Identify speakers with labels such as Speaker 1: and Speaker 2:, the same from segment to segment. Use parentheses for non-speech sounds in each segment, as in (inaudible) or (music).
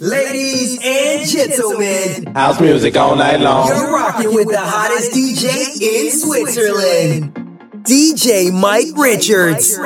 Speaker 1: Ladies and gentlemen,
Speaker 2: house music all night long.
Speaker 1: You're rocking with the hottest DJ in Switzerland, DJ Mike Richards.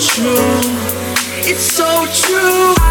Speaker 3: true. It's so true.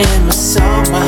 Speaker 3: I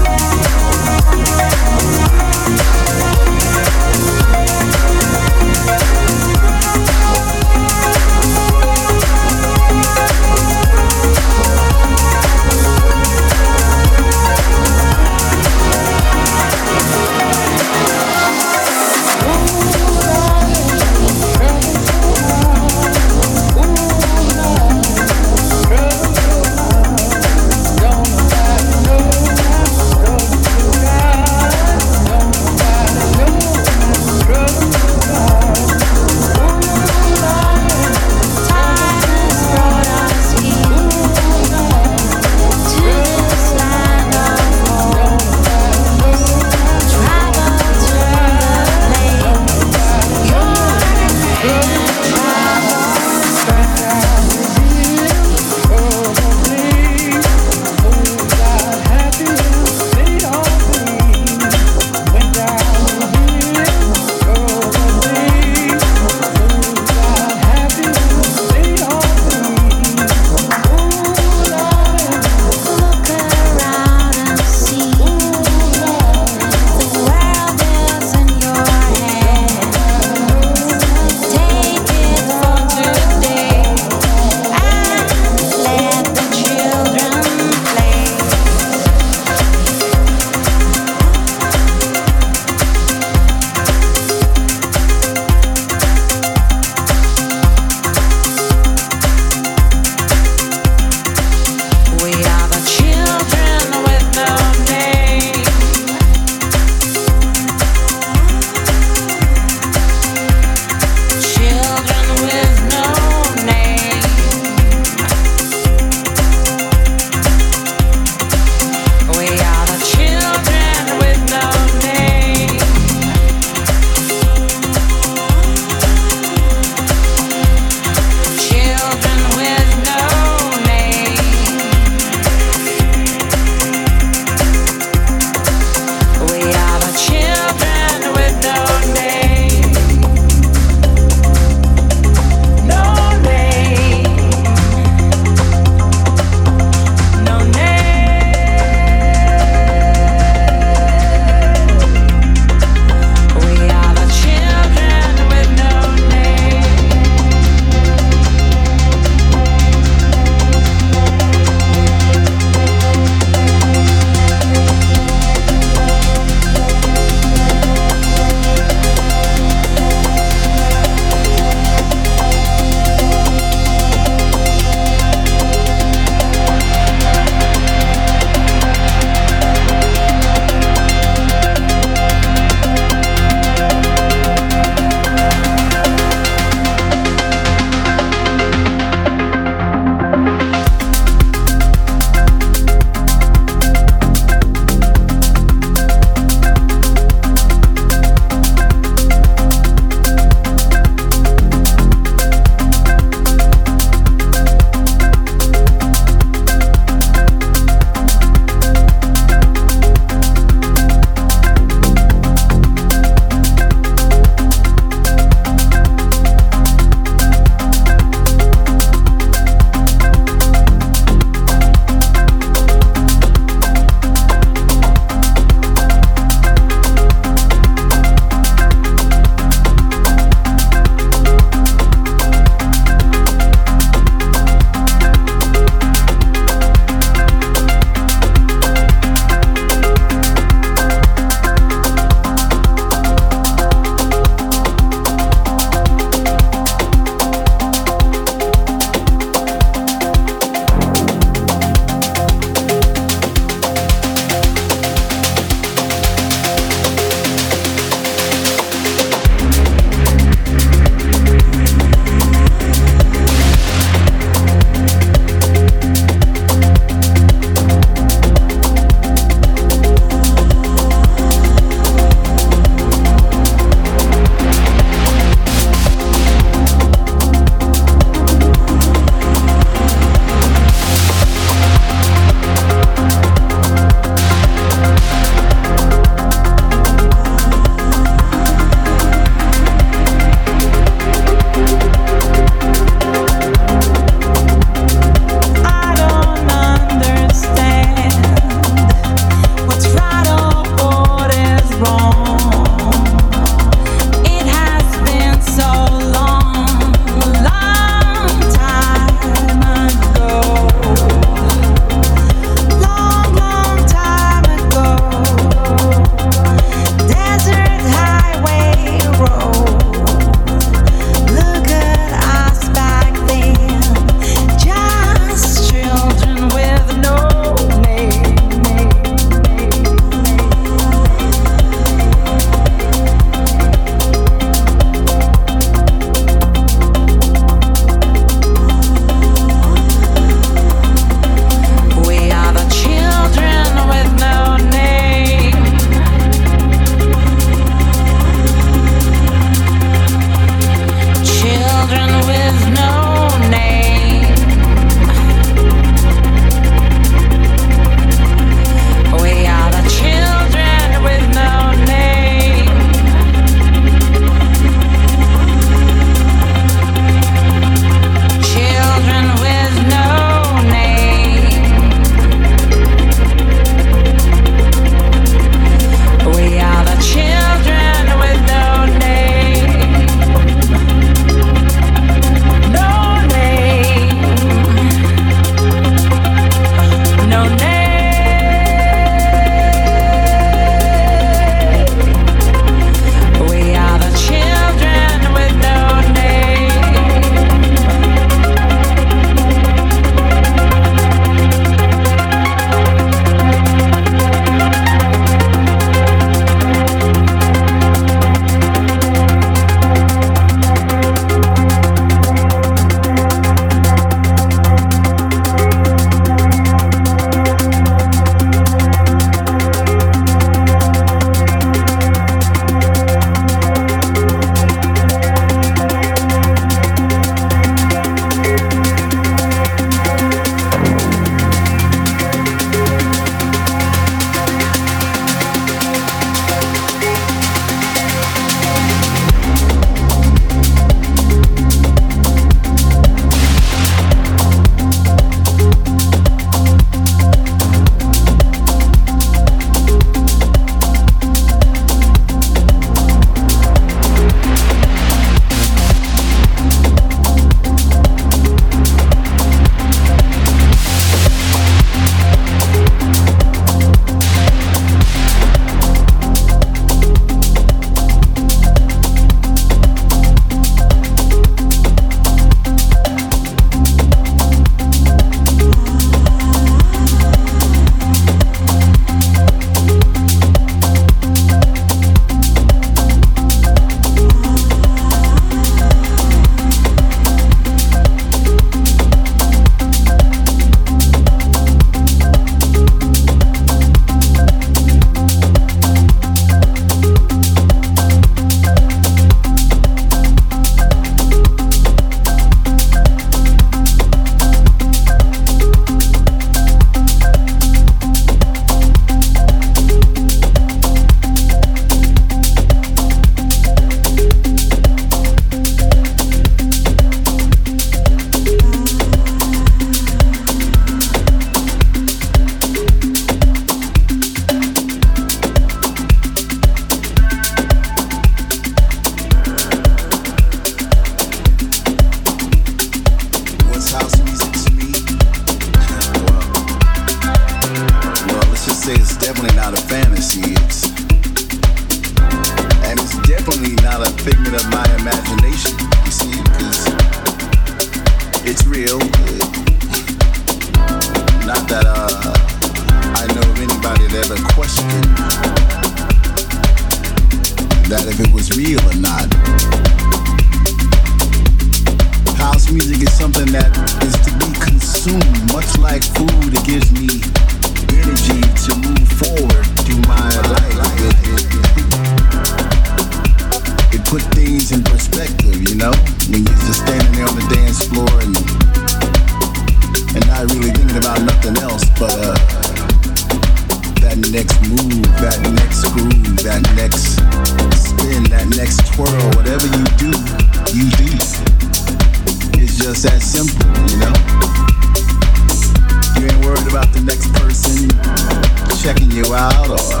Speaker 3: checking you out or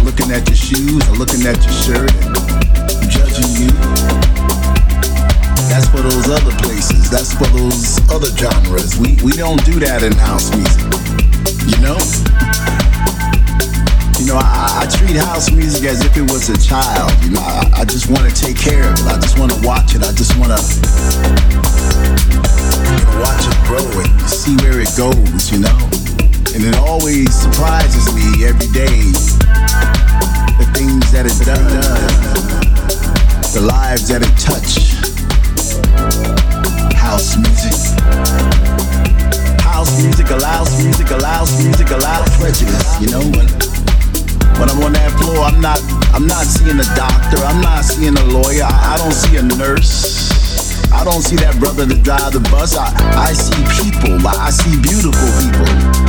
Speaker 3: looking at your shoes or looking at your shirt and judging you. That's for those other places. That's for those other genres. We we don't do that in house music. You know? You know, I, I treat house music as if it was a child. You know, I, I just want to take care of it. I just want to watch it. I just want to watch it grow and see where it goes. You know, and it always surprises me every day the things that it does, the lives that it touch. House music. House music allows music allows music allows prejudice, you know. When, I'm on that floor, I'm not I'm not seeing a doctor, I'm not seeing a lawyer, I, I don't see a nurse. I don't see that brother that drive the bus. I, I see people. I see beautiful people.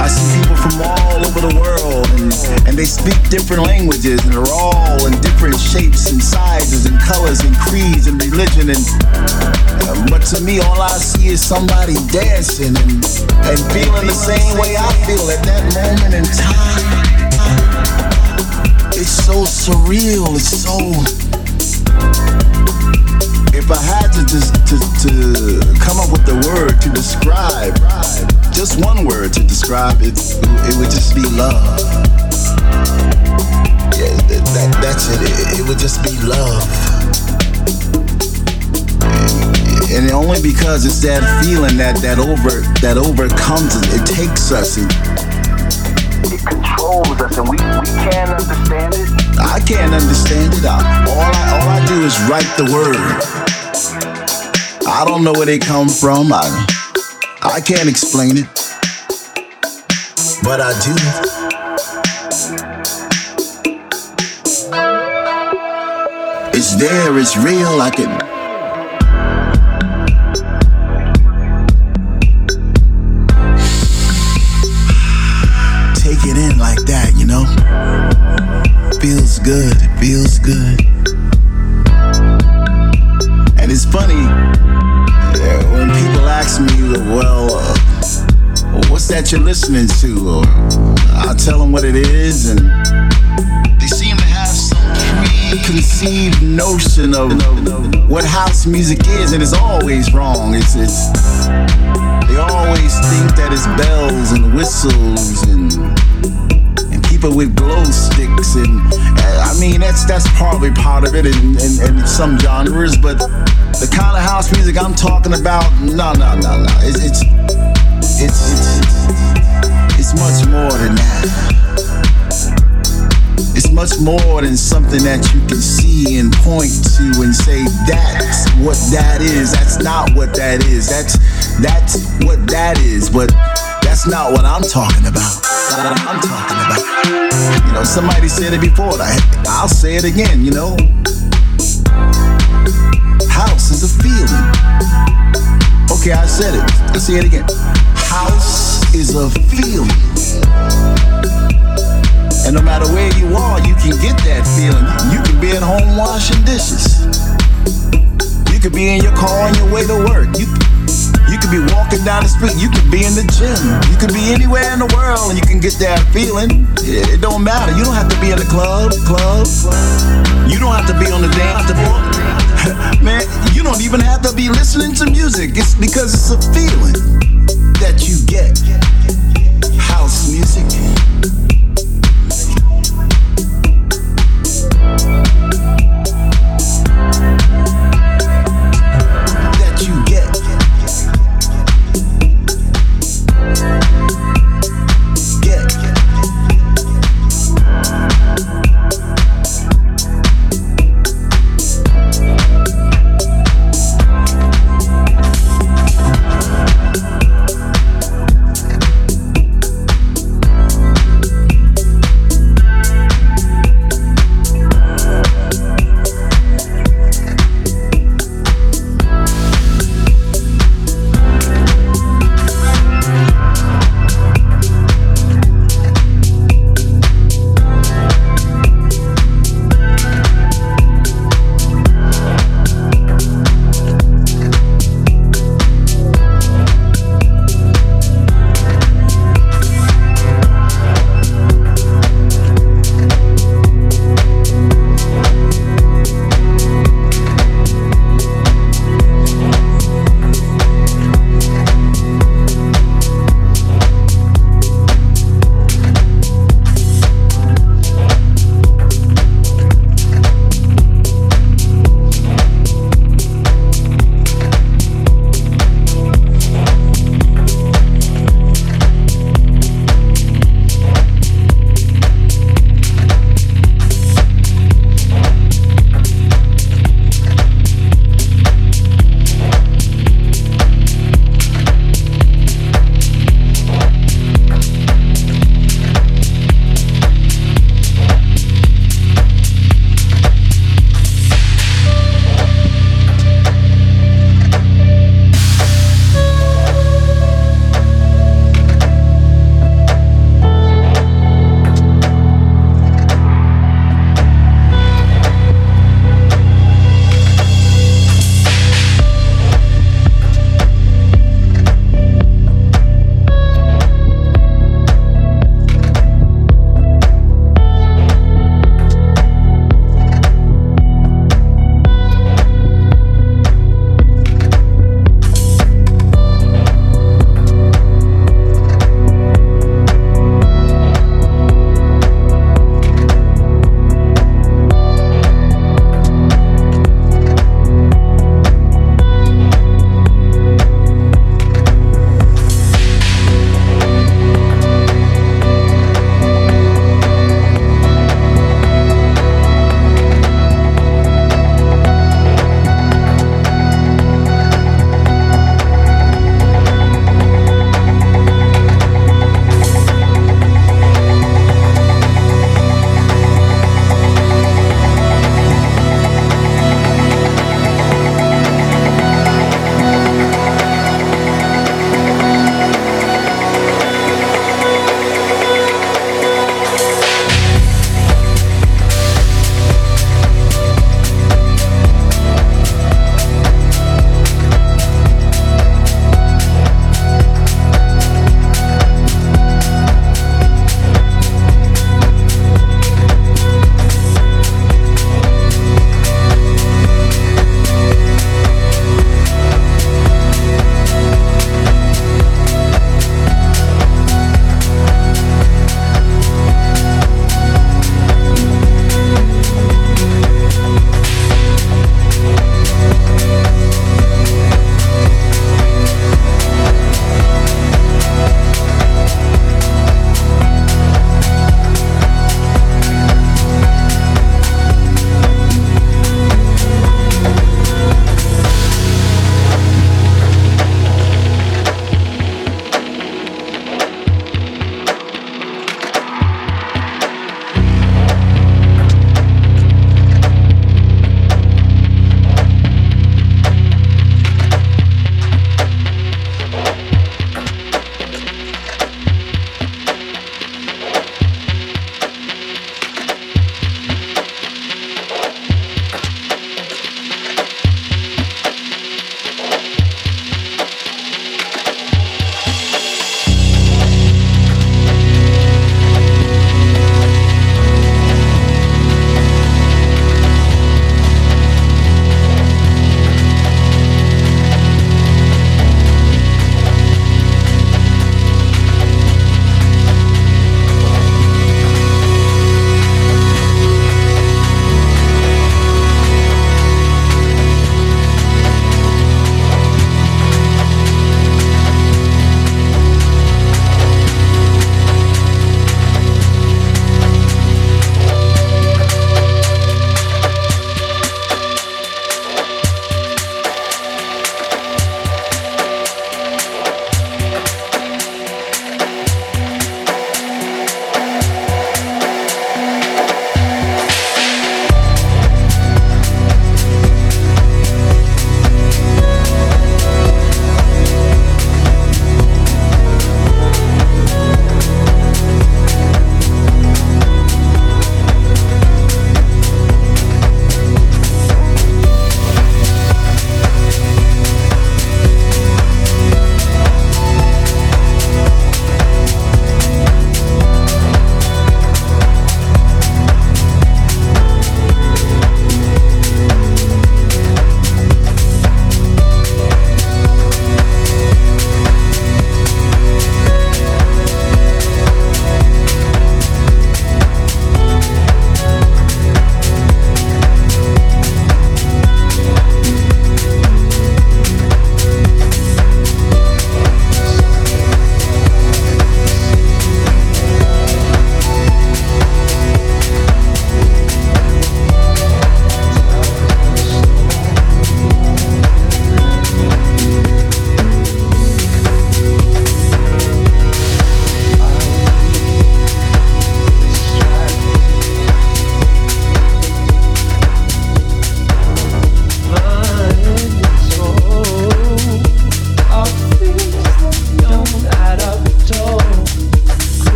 Speaker 3: I see people from all over the world and, and they speak different languages and they're all in different shapes and sizes and colors and creeds and religion and uh, but to me all I see is somebody dancing and, and feeling the same way I feel at that moment in time. It's so surreal, it's so if I had to just to, to come up with the word to describe, just one word to describe it, it would just be love. Yeah, that, that, that's it. it. It would just be love. And only because it's that feeling that that over that overcomes it, it takes us. It, it controls us, and we, we can't understand it. I can't understand it. I, all I all I do is write the word. I don't know where they come from. I I can't explain it. But I do. It's there, it's real, I can take it in like that, you know? Feels good, feels good. You're listening to? Or I'll tell them what it is, and they seem to have some preconceived notion of what house music is, and it's always wrong. It's, it's they always think that it's bells and whistles and and people with glow sticks, and uh, I mean that's that's probably part of it in, in some genres, but the kind of house music I'm talking about, no, no, no, no. It's it's it's it's, it's much more than that. It's much more than something that you can see and point to and say that's what that is. That's not what that is. That's that's what that is. But that's not what I'm talking about. That's what I'm talking about. You know, somebody said it before. I'll say it again. You know, house is a feeling. Okay, I said it. Let's say it again. House is a feeling. And no matter where you are, you can get that feeling. You can be at home washing dishes. You could be in your car on your way to work. You you could be walking down the street. You could be in the gym. You could be anywhere in the world, and you can get that feeling. It don't matter. You don't have to be in the club. Club. You don't have to be on the dance floor. (laughs) Man, you don't even have to be listening to music. It's because it's a feeling that you get. House music